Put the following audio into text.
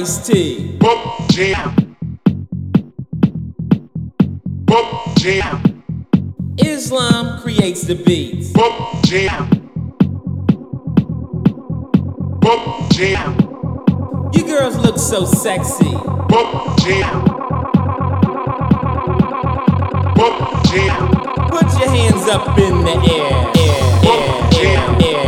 I stay. Bob Jam. Bob Jam. Islam creates the beats. Bob Jam. Bob Jam. You girls look so sexy. Bob Jam. Bob Jam. Put your hands up in the air. air, air, air, air.